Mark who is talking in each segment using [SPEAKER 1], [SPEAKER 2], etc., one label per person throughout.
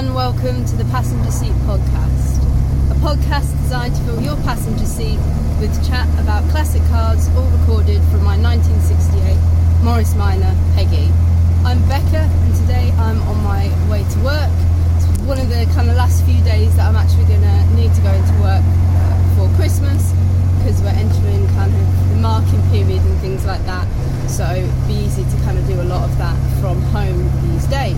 [SPEAKER 1] and welcome to the Passenger Seat Podcast, a podcast designed to fill your passenger seat with chat about classic cars, all recorded from my 1968 Morris Minor Peggy. I'm Becca, and today I'm on my way to work. It's one of the kind of last few days that I'm actually going to need to go into work uh, before Christmas because we're entering kind of the marking period and things like that. So it'd be easy to kind of do a lot of that from home these days.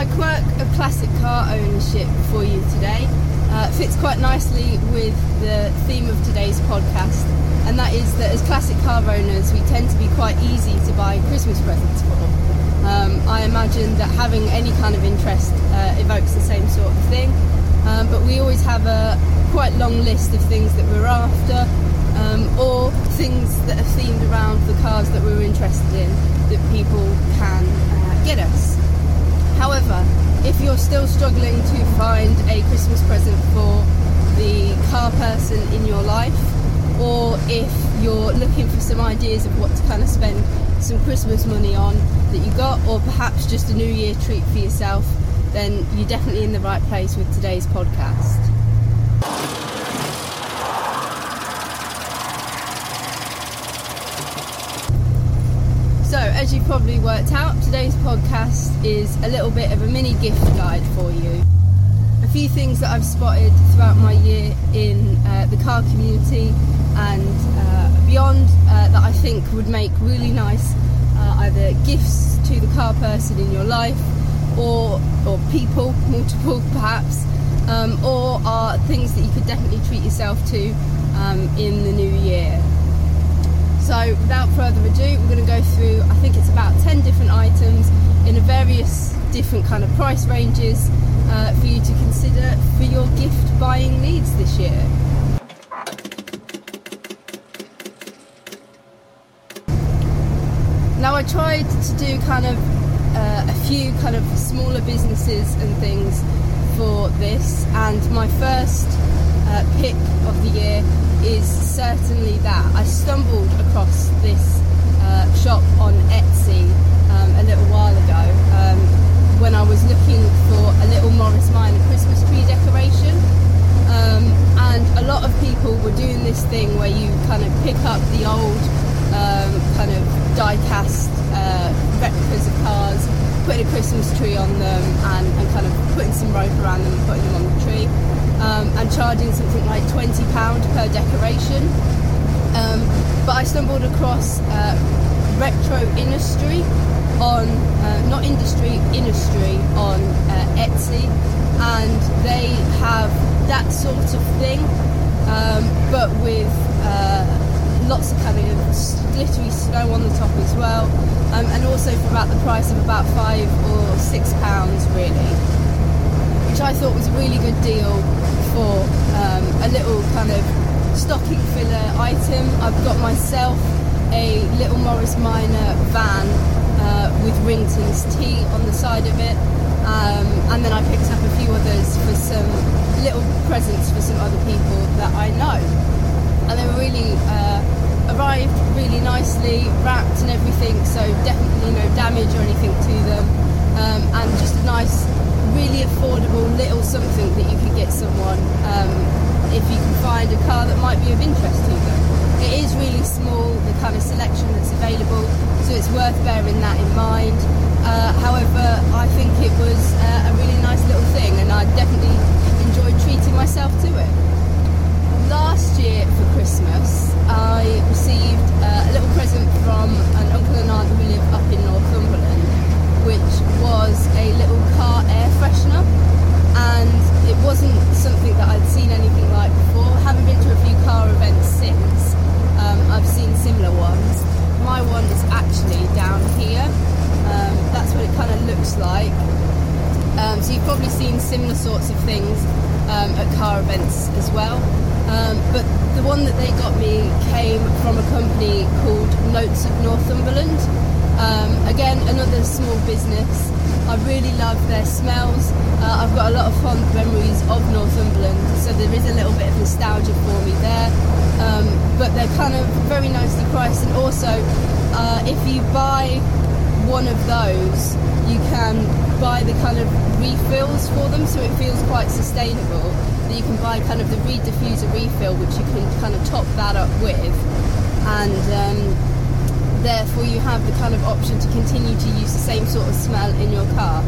[SPEAKER 1] My quirk of classic car ownership for you today uh, fits quite nicely with the theme of today's podcast, and that is that as classic car owners, we tend to be quite easy to buy Christmas presents for. Um, I imagine that having any kind of interest uh, evokes the same sort of thing, um, but we always have a quite long list of things that we're after, um, or things that are themed around the cars that we're interested in that people can uh, get us. However, if you're still struggling to find a Christmas present for the car person in your life, or if you're looking for some ideas of what to kind of spend some Christmas money on that you got, or perhaps just a New Year treat for yourself, then you're definitely in the right place with today's podcast. So, as you've probably worked out, today's podcast is a little bit of a mini gift guide for you. A few things that I've spotted throughout my year in uh, the car community and uh, beyond uh, that I think would make really nice uh, either gifts to the car person in your life or or people, multiple perhaps, um, or are things that you could definitely treat yourself to um, in the new year. So, without further ado, we're going to go through. I think it's about ten different items in a various different kind of price ranges uh, for you to consider for your gift buying needs this year. Now, I tried to do kind of uh, a few kind of smaller businesses and things for this, and my first uh, pick of the year is certainly that. I stumbled across this uh, shop on Etsy um, a little while ago um, when I was looking for a little Morris Minor Christmas tree decoration. Um, and a lot of people were doing this thing where you kind of pick up the old um, kind of die cast uh, replicas of cars, putting a Christmas tree on them, and, and, kind of putting some rope around them and putting them on the tree, um, and charging something like twenty pound per decoration. Um, but I stumbled across uh, Retro Industry on uh, not industry industry on uh, Etsy, and they have that sort of thing, um, but with uh, lots of kind of glittery snow on the top as well, um, and also for about the price of about five or six pounds, really, which I thought was a really good deal for um, a little kind of stocking filler item. I've got myself a little Morris Minor van uh, with Rington's tea on the side of it. Um, and then I picked up a few others for some little presents for some other people that I know. And they were really uh, arrived really nicely, wrapped and everything, so definitely no damage or anything to them. Um, and just a nice, really affordable little something that you could get someone um, if you can find a car that might be of interest to them. It is really small, the kind of selection that's available, so it's worth bearing that in mind. Uh, however, I think it was uh, a really nice little thing, and I definitely enjoyed treating myself to it. Last year for Christmas, I received uh, a little present from an uncle and aunt who live up in Northumberland, which was a little car air freshener. And it wasn't something that I'd seen anything like before. Haven't been to a few car events since. Um, I've seen similar ones. My one is actually down here. Um, that's what it kind of looks like. Um, so you've probably seen similar sorts of things um, at car events as well. Um, but the one that they got me came from a company called Notes of Northumberland. Um, again, another small business. I really love their smells. Uh, I've got a lot of fond memories of Northumberland, so there is a little bit of nostalgia for me there. Um, but they're kind of very nicely priced, and also uh, if you buy one of those, you can buy the kind of refills for them, so it feels quite sustainable. That you can buy kind of the reed diffuser refill, which you can kind of top that up with, and um, therefore you have the kind of option to continue to use the same sort of smell in your car.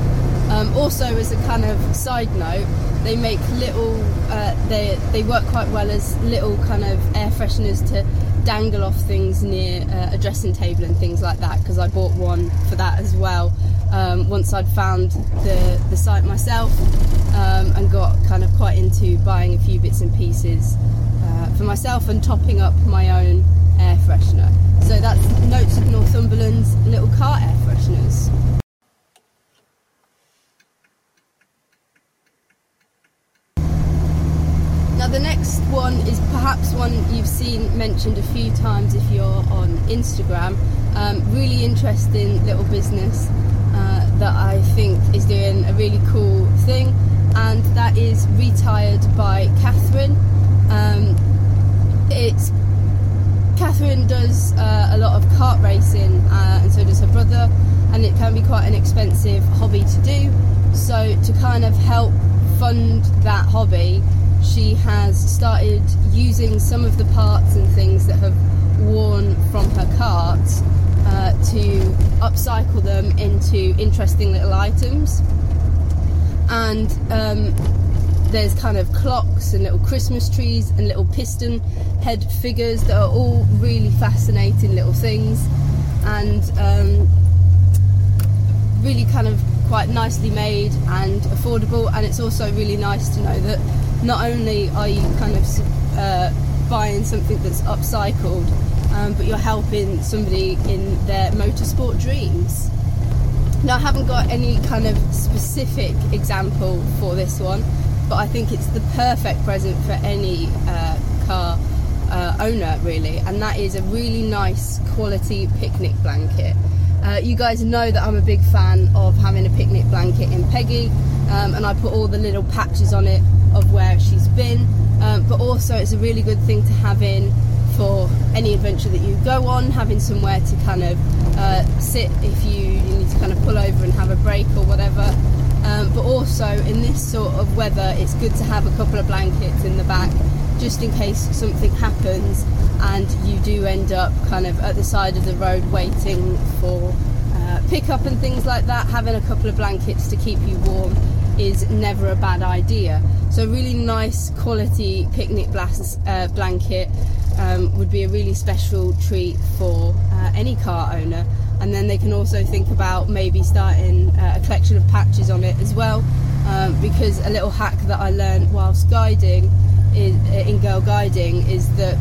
[SPEAKER 1] Um, also, as a kind of side note, they make little. Uh, they they work quite well as little kind of air fresheners to dangle off things near uh, a dressing table and things like that. Because I bought one for that as well. Um, once I'd found the the site myself um, and got kind of quite into buying a few bits and pieces uh, for myself and topping up my own air freshener. So that's Notes of Northumberland's little car air fresheners. Now, the next one is perhaps one you've seen mentioned a few times if you're on Instagram. Um, really interesting little business uh, that I think is doing a really cool thing, and that is Retyred by Catherine. Um, it's Catherine does uh, a lot of kart racing, uh, and so does her brother, and it can be quite an expensive hobby to do. So, to kind of help fund that hobby, she has started using some of the parts and things that have worn from her karts uh, to upcycle them into interesting little items. And um, there's kind of clocks and little Christmas trees and little piston head figures that are all really fascinating little things and um, really kind of quite nicely made and affordable. And it's also really nice to know that not only are you kind of uh, buying something that's upcycled, um, but you're helping somebody in their motorsport dreams. Now, I haven't got any kind of specific example for this one, but I think it's the perfect present for any uh, car uh, owner, really, and that is a really nice quality picnic blanket. Uh, you guys know that I'm a big fan of having a picnic blanket in Peggy, um, and I put all the little patches on it of where she's been. Um, but also, it's a really good thing to have in for any adventure that you go on, having somewhere to kind of uh, sit if you, you, need to kind of pull over and have a break or whatever. Um, but also, in this sort of weather, it's good to have a couple of blankets in the back just in case something happens and you do end up kind of at the side of the road waiting for uh, pickup and things like that. Having a couple of blankets to keep you warm is never a bad idea. So, a really nice quality picnic blast, uh, blanket um, would be a really special treat for uh, any car owner. And then they can also think about maybe starting uh, a collection of patches on it as well. Um, because a little hack that I learned whilst guiding is, uh, in girl guiding is that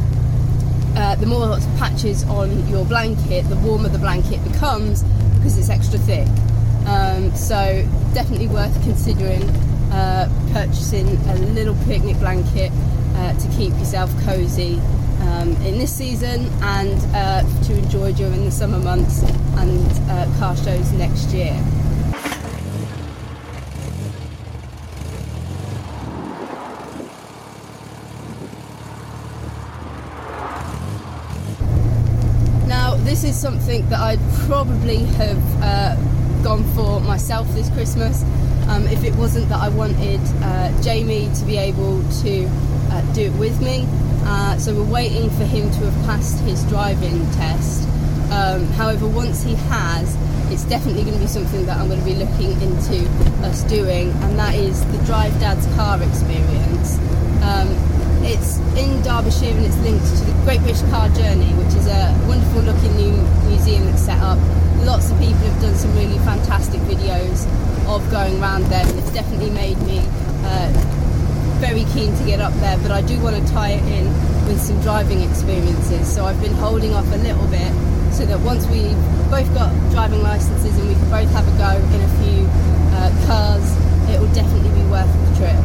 [SPEAKER 1] uh, the more patches on your blanket, the warmer the blanket becomes because it's extra thick. Um, so definitely worth considering uh, purchasing a little picnic blanket uh, to keep yourself cosy um, in this season and uh, to enjoy during the summer months and uh, car shows next year. Now, this is something that I'd probably have uh, gone for myself this Christmas um, if it wasn't that I wanted uh, Jamie to be able to uh, do it with me. Uh, so we're waiting for him to have passed his driving test. Um, however, once he has, it's definitely going to be something that I'm going to be looking into us doing, and that is the Drive Dad's Car Experience. Um, it's in Derbyshire and it's linked to the Great British Car Journey, which is a wonderful looking new museum that's set up. Lots of people have done some really fantastic videos of going around there, and it's definitely made me uh, very keen to get up there. But I do want to tie it in with some driving experiences, so I've been holding off a little bit so that once we've both got driving licenses and we can both have a go in a few uh, cars, it will definitely be worth the trip.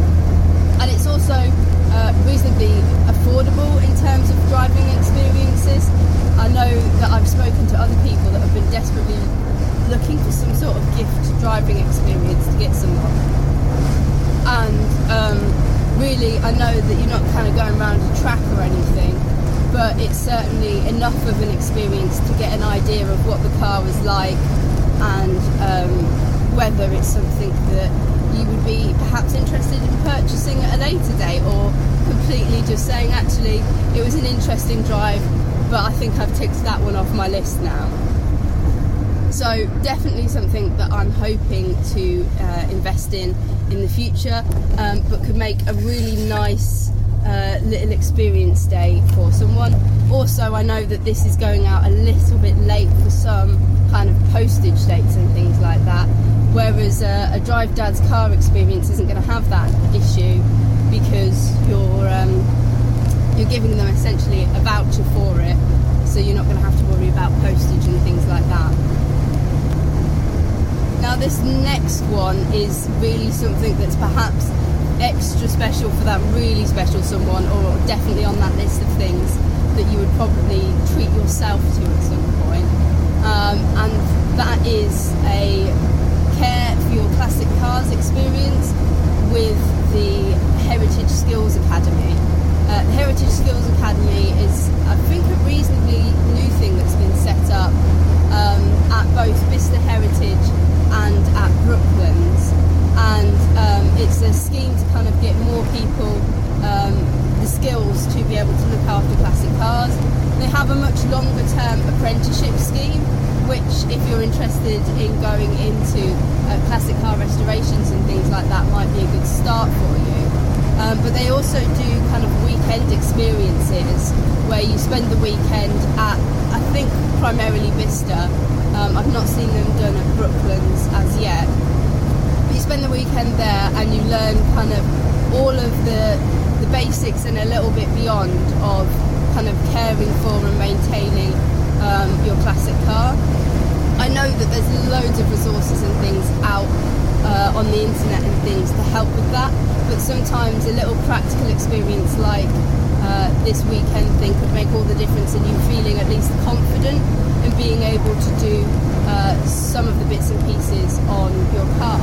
[SPEAKER 1] And it's also uh, reasonably affordable in terms of driving experiences. I know that I've spoken to other people that have been desperately looking for some sort of gift driving experience to get someone. And um, really, I know that you're not kind of going around a track or anything, but it's certainly enough of an experience to get an idea of what the car was like and um, whether it's something that you would be perhaps interested in purchasing at a later date or completely just saying actually it was an interesting drive but I think I've ticked that one off my list now. So definitely something that I'm hoping to uh, invest in in the future, um, but could make a really nice uh, little experience day for someone. Also, I know that this is going out a little bit late for some kind of postage dates and things like that, whereas uh, a Drive Dad's car experience isn't going to have that issue because you're um, you're giving them essentially a voucher for it, so you're not going to have to worry about postage and things like that. Now, this next one is really something that's perhaps extra special for that really special someone, or definitely on that list of things that you would probably treat yourself to at some point. Um, and that is a care for your classic cars experience with the Heritage Skills Academy. Uh, the Heritage Skills Academy is, I think, a reasonably new thing that's been set up um, at both Bicester Heritage and at Brooklands. And um, it's a scheme to kind of get more people um, the skills to be able to look after classic cars. They have a much longer term apprenticeship scheme, which, if you're interested in going into uh, classic car restorations and things like that, might be a good start for you. Um, but they also do kind of weekend experiences where you spend the weekend at, I think, primarily Bicester. Um, I've not seen them done at Brooklands as yet. But you spend the weekend there and you learn kind of all of the the basics and a little bit beyond of kind of caring for and maintaining um, your classic car. I know that there's loads of resources and things out uh, on the internet and things to help with that but sometimes a little practical experience like uh, this weekend thing could make all the difference in you feeling at least confident and being able to do uh, some of the bits and pieces on your car.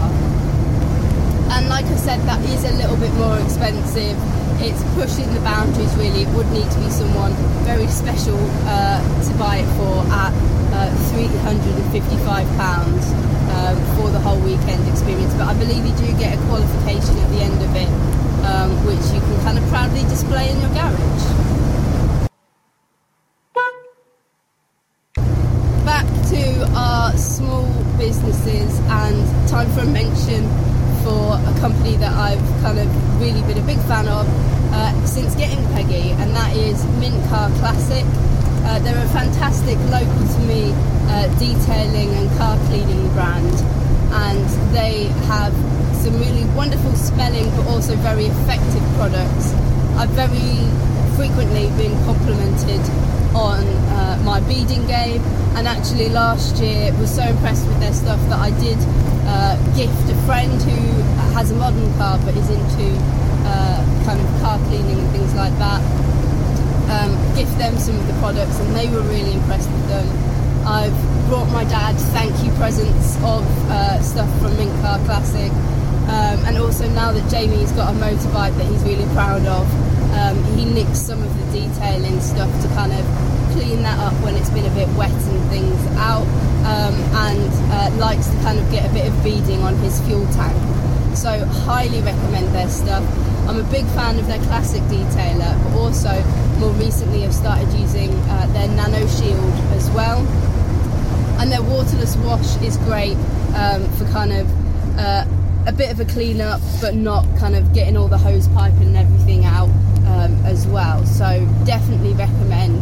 [SPEAKER 1] And like I said, that is a little bit more expensive. It's pushing the boundaries really. It would need to be someone very special uh, to buy it for at uh, £355 um, for the whole weekend experience. But I believe you do get a qualification at the end of it, um, which you can kind of proudly display in your garage. Back to our small businesses and time for a mention for a company that I've kind of really been a big fan of uh, since getting Peggy, and that is Mint Car Classic. Uh, they're a fantastic local to me uh, detailing and car cleaning brand, and they have some really wonderful spelling but also very effective products. I've very frequently been complimented on uh, my beading game, and actually last year was so impressed with their stuff that I did uh, gift a friend who has a modern car but is into uh, kind of car cleaning and things like that um, gift them some of the products, and they were really impressed with them. I've brought my dad thank you presents of uh, stuff from Mint Car Classic, um, and also now that Jamie's got a motorbike that he's really proud of, um, he nicks some of the detailing stuff to kind of clean that up when it's been a bit wet and things out, um, and uh, likes to kind of get a bit of beading on his fuel tank. So highly recommend their stuff. I'm a big fan of their classic detailer, but also more recently have started using uh, their Nano Shield as well. And their waterless wash is great um, for kind of uh, a bit of a clean up, but not kind of getting all the hose pipe and everything out um, as well. So definitely recommend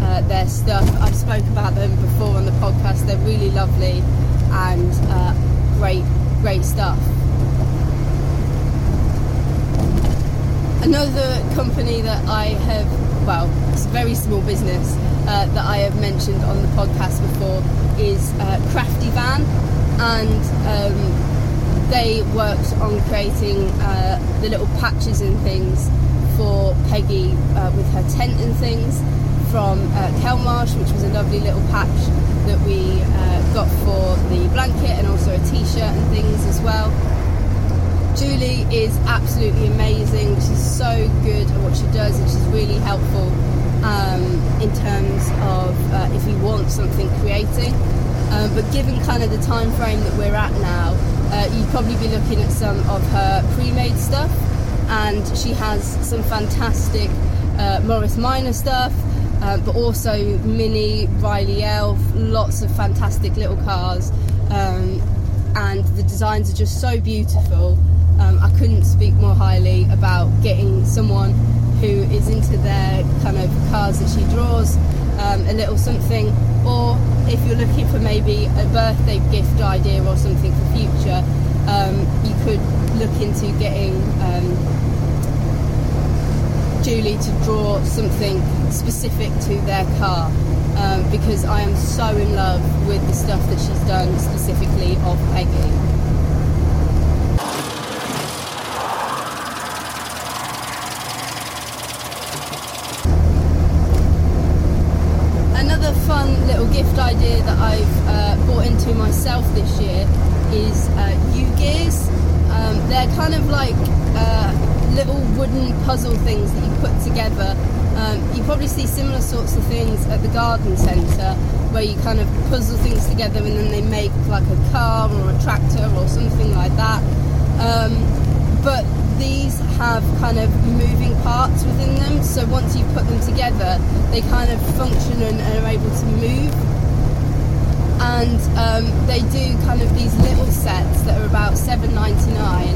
[SPEAKER 1] uh, their stuff. I've spoke about them before on the podcast. They're really lovely and uh, great, great stuff. Another company that I have, well, it's a very small business uh, that I have mentioned on the podcast before is uh, Craftevan, and um, they worked on creating uh, the little patches and things for Peggy uh, with her tent and things from uh, Kelmarsh, which was a lovely little patch that we uh, got for the blanket and also a t-shirt and things as well. Julie is absolutely amazing. She's so good at what she does, and she's really helpful um, in terms of uh, if you want something creating. Um, but given kind of the time frame that we're at now, uh, you'd probably be looking at some of her pre-made stuff, and she has some fantastic uh, Morris Minor stuff, uh, but also Mini, Riley Elf, lots of fantastic little cars, um, and the designs are just so beautiful. Um, I couldn't speak more highly about getting someone who is into their kind of cars that she draws. Um, a little something, or if you're looking for maybe a birthday gift idea or something for future, um, you could look into getting um, Julie to draw something specific to their car. Um, because I am so in love with the stuff that she's done specifically of Peggy. Gift idea that I've uh, bought into myself this year is uh, UGears. Um, they're kind of like uh, little wooden puzzle things that you put together. Um, you probably see similar sorts of things at the garden centre where you kind of puzzle things together and then they make like a car or a tractor or something like that. Um, but these have kind of moving parts within them, so once you put them together, they kind of function and, are able to move. And um, they do kind of these little sets that are about seven ninety nine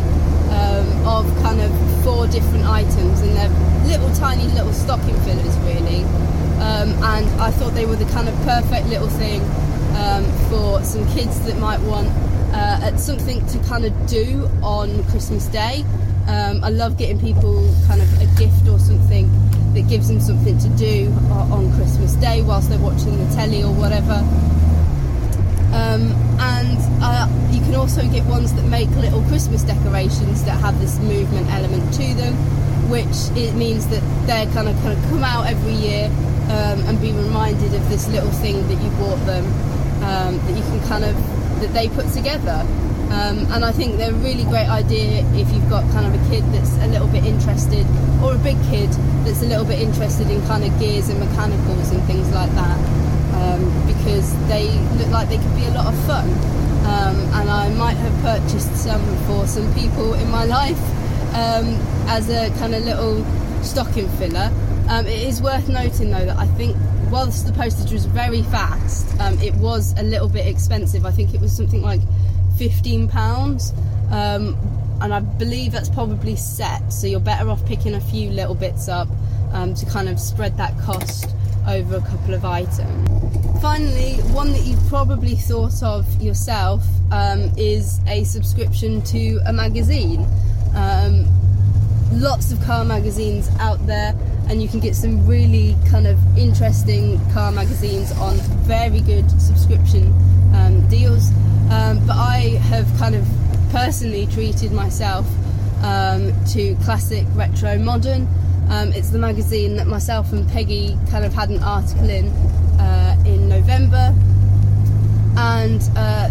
[SPEAKER 1] um, of kind of four different items, and they're little tiny little stocking fillers, really. Um, and I thought they were the kind of perfect little thing um, for some kids that might want uh, something to kind of do on Christmas Day. Um, I love getting people kind of a gift or something that gives them something to do on Christmas Day whilst they're watching the telly or whatever. Um, and uh, you can also get ones that make little Christmas decorations that have this movement element to them, which it means that they're kind of kind of come out every year um, and be reminded of this little thing that you bought them um, that you can kind of that they put together. Um, and I think they're a really great idea if you've got kind of a kid that's a little bit interested, or a big kid that's a little bit interested in kind of gears and mechanicals and things like that, um, because they look like they could be a lot of fun. Um, and I might have purchased some for some people in my life um, as a kind of little stocking filler. Um, it is worth noting though that I think whilst the postage was very fast, um, it was a little bit expensive. I think it was something like fifteen pounds, um, and I believe that's probably set. So you're better off picking a few little bits up to kind of spread that cost over a couple of items. Finally, one that you've probably thought of yourself um, is a subscription to a magazine. Um, lots of car magazines out there and you can get some really kind of interesting car magazines on very good subscription um, deals. Um, but I have kind of personally treated myself um, to classic, retro, modern. Um, it's the magazine that myself and Peggy kind of had an article in uh, in November, and uh,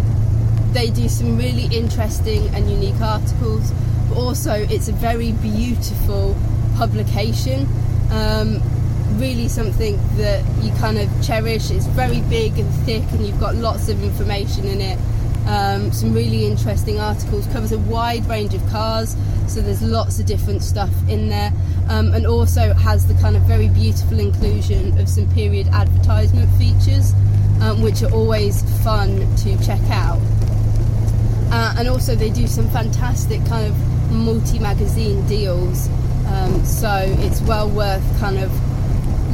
[SPEAKER 1] they do some really interesting and unique articles. But also, it's a very beautiful publication um, really something that you kind of cherish. It's very big and thick, and you've got lots of information in it. Um, some really interesting articles. Covers a wide range of cars, so there's lots of different stuff in there, um, and also has the kind of very beautiful inclusion of some period advertisement features, um, which are always fun to check out. Uh, and also, they do some fantastic kind of multi magazine deals. Um, so it's well worth kind of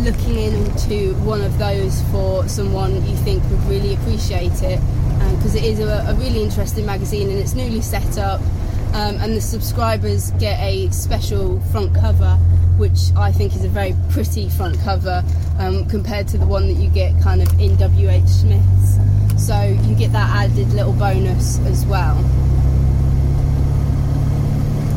[SPEAKER 1] looking into one of those for someone you think would really appreciate it because um, it is a, a, really interesting magazine and it's newly set up um, and the subscribers get a special front cover which I think is a very pretty front cover um, compared to the one that you get kind of in WH Smith's. So you get that added little bonus as well.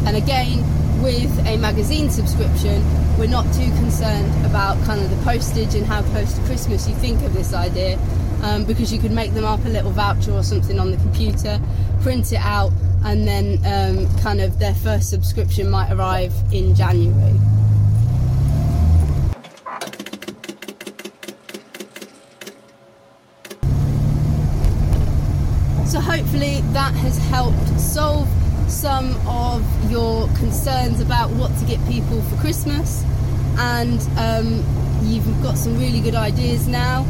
[SPEAKER 1] And again with a magazine subscription, we're not too concerned about kind of the postage and how close to Christmas you think of this idea, um, because you could make them up a little voucher or something on the computer, print it out, and then um, kind of their first subscription might arrive in January. So, hopefully that has helped solve some of your concerns about what to get people for Christmas, and um, you've got some really good ideas now,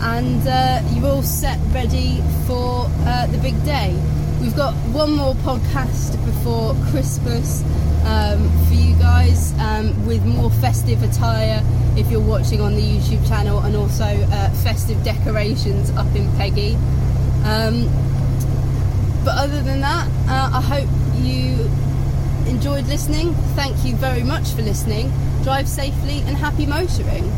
[SPEAKER 1] and uh, you're all set ready for uh, the big day. We've got one more podcast before Christmas um, for you guys um, with more festive attire if you're watching on the YouTube channel, and also uh, festive decorations up in Peggy. Um, but other than that, uh, I hope you enjoyed listening. Thank you very much for listening. Drive safely and happy motoring.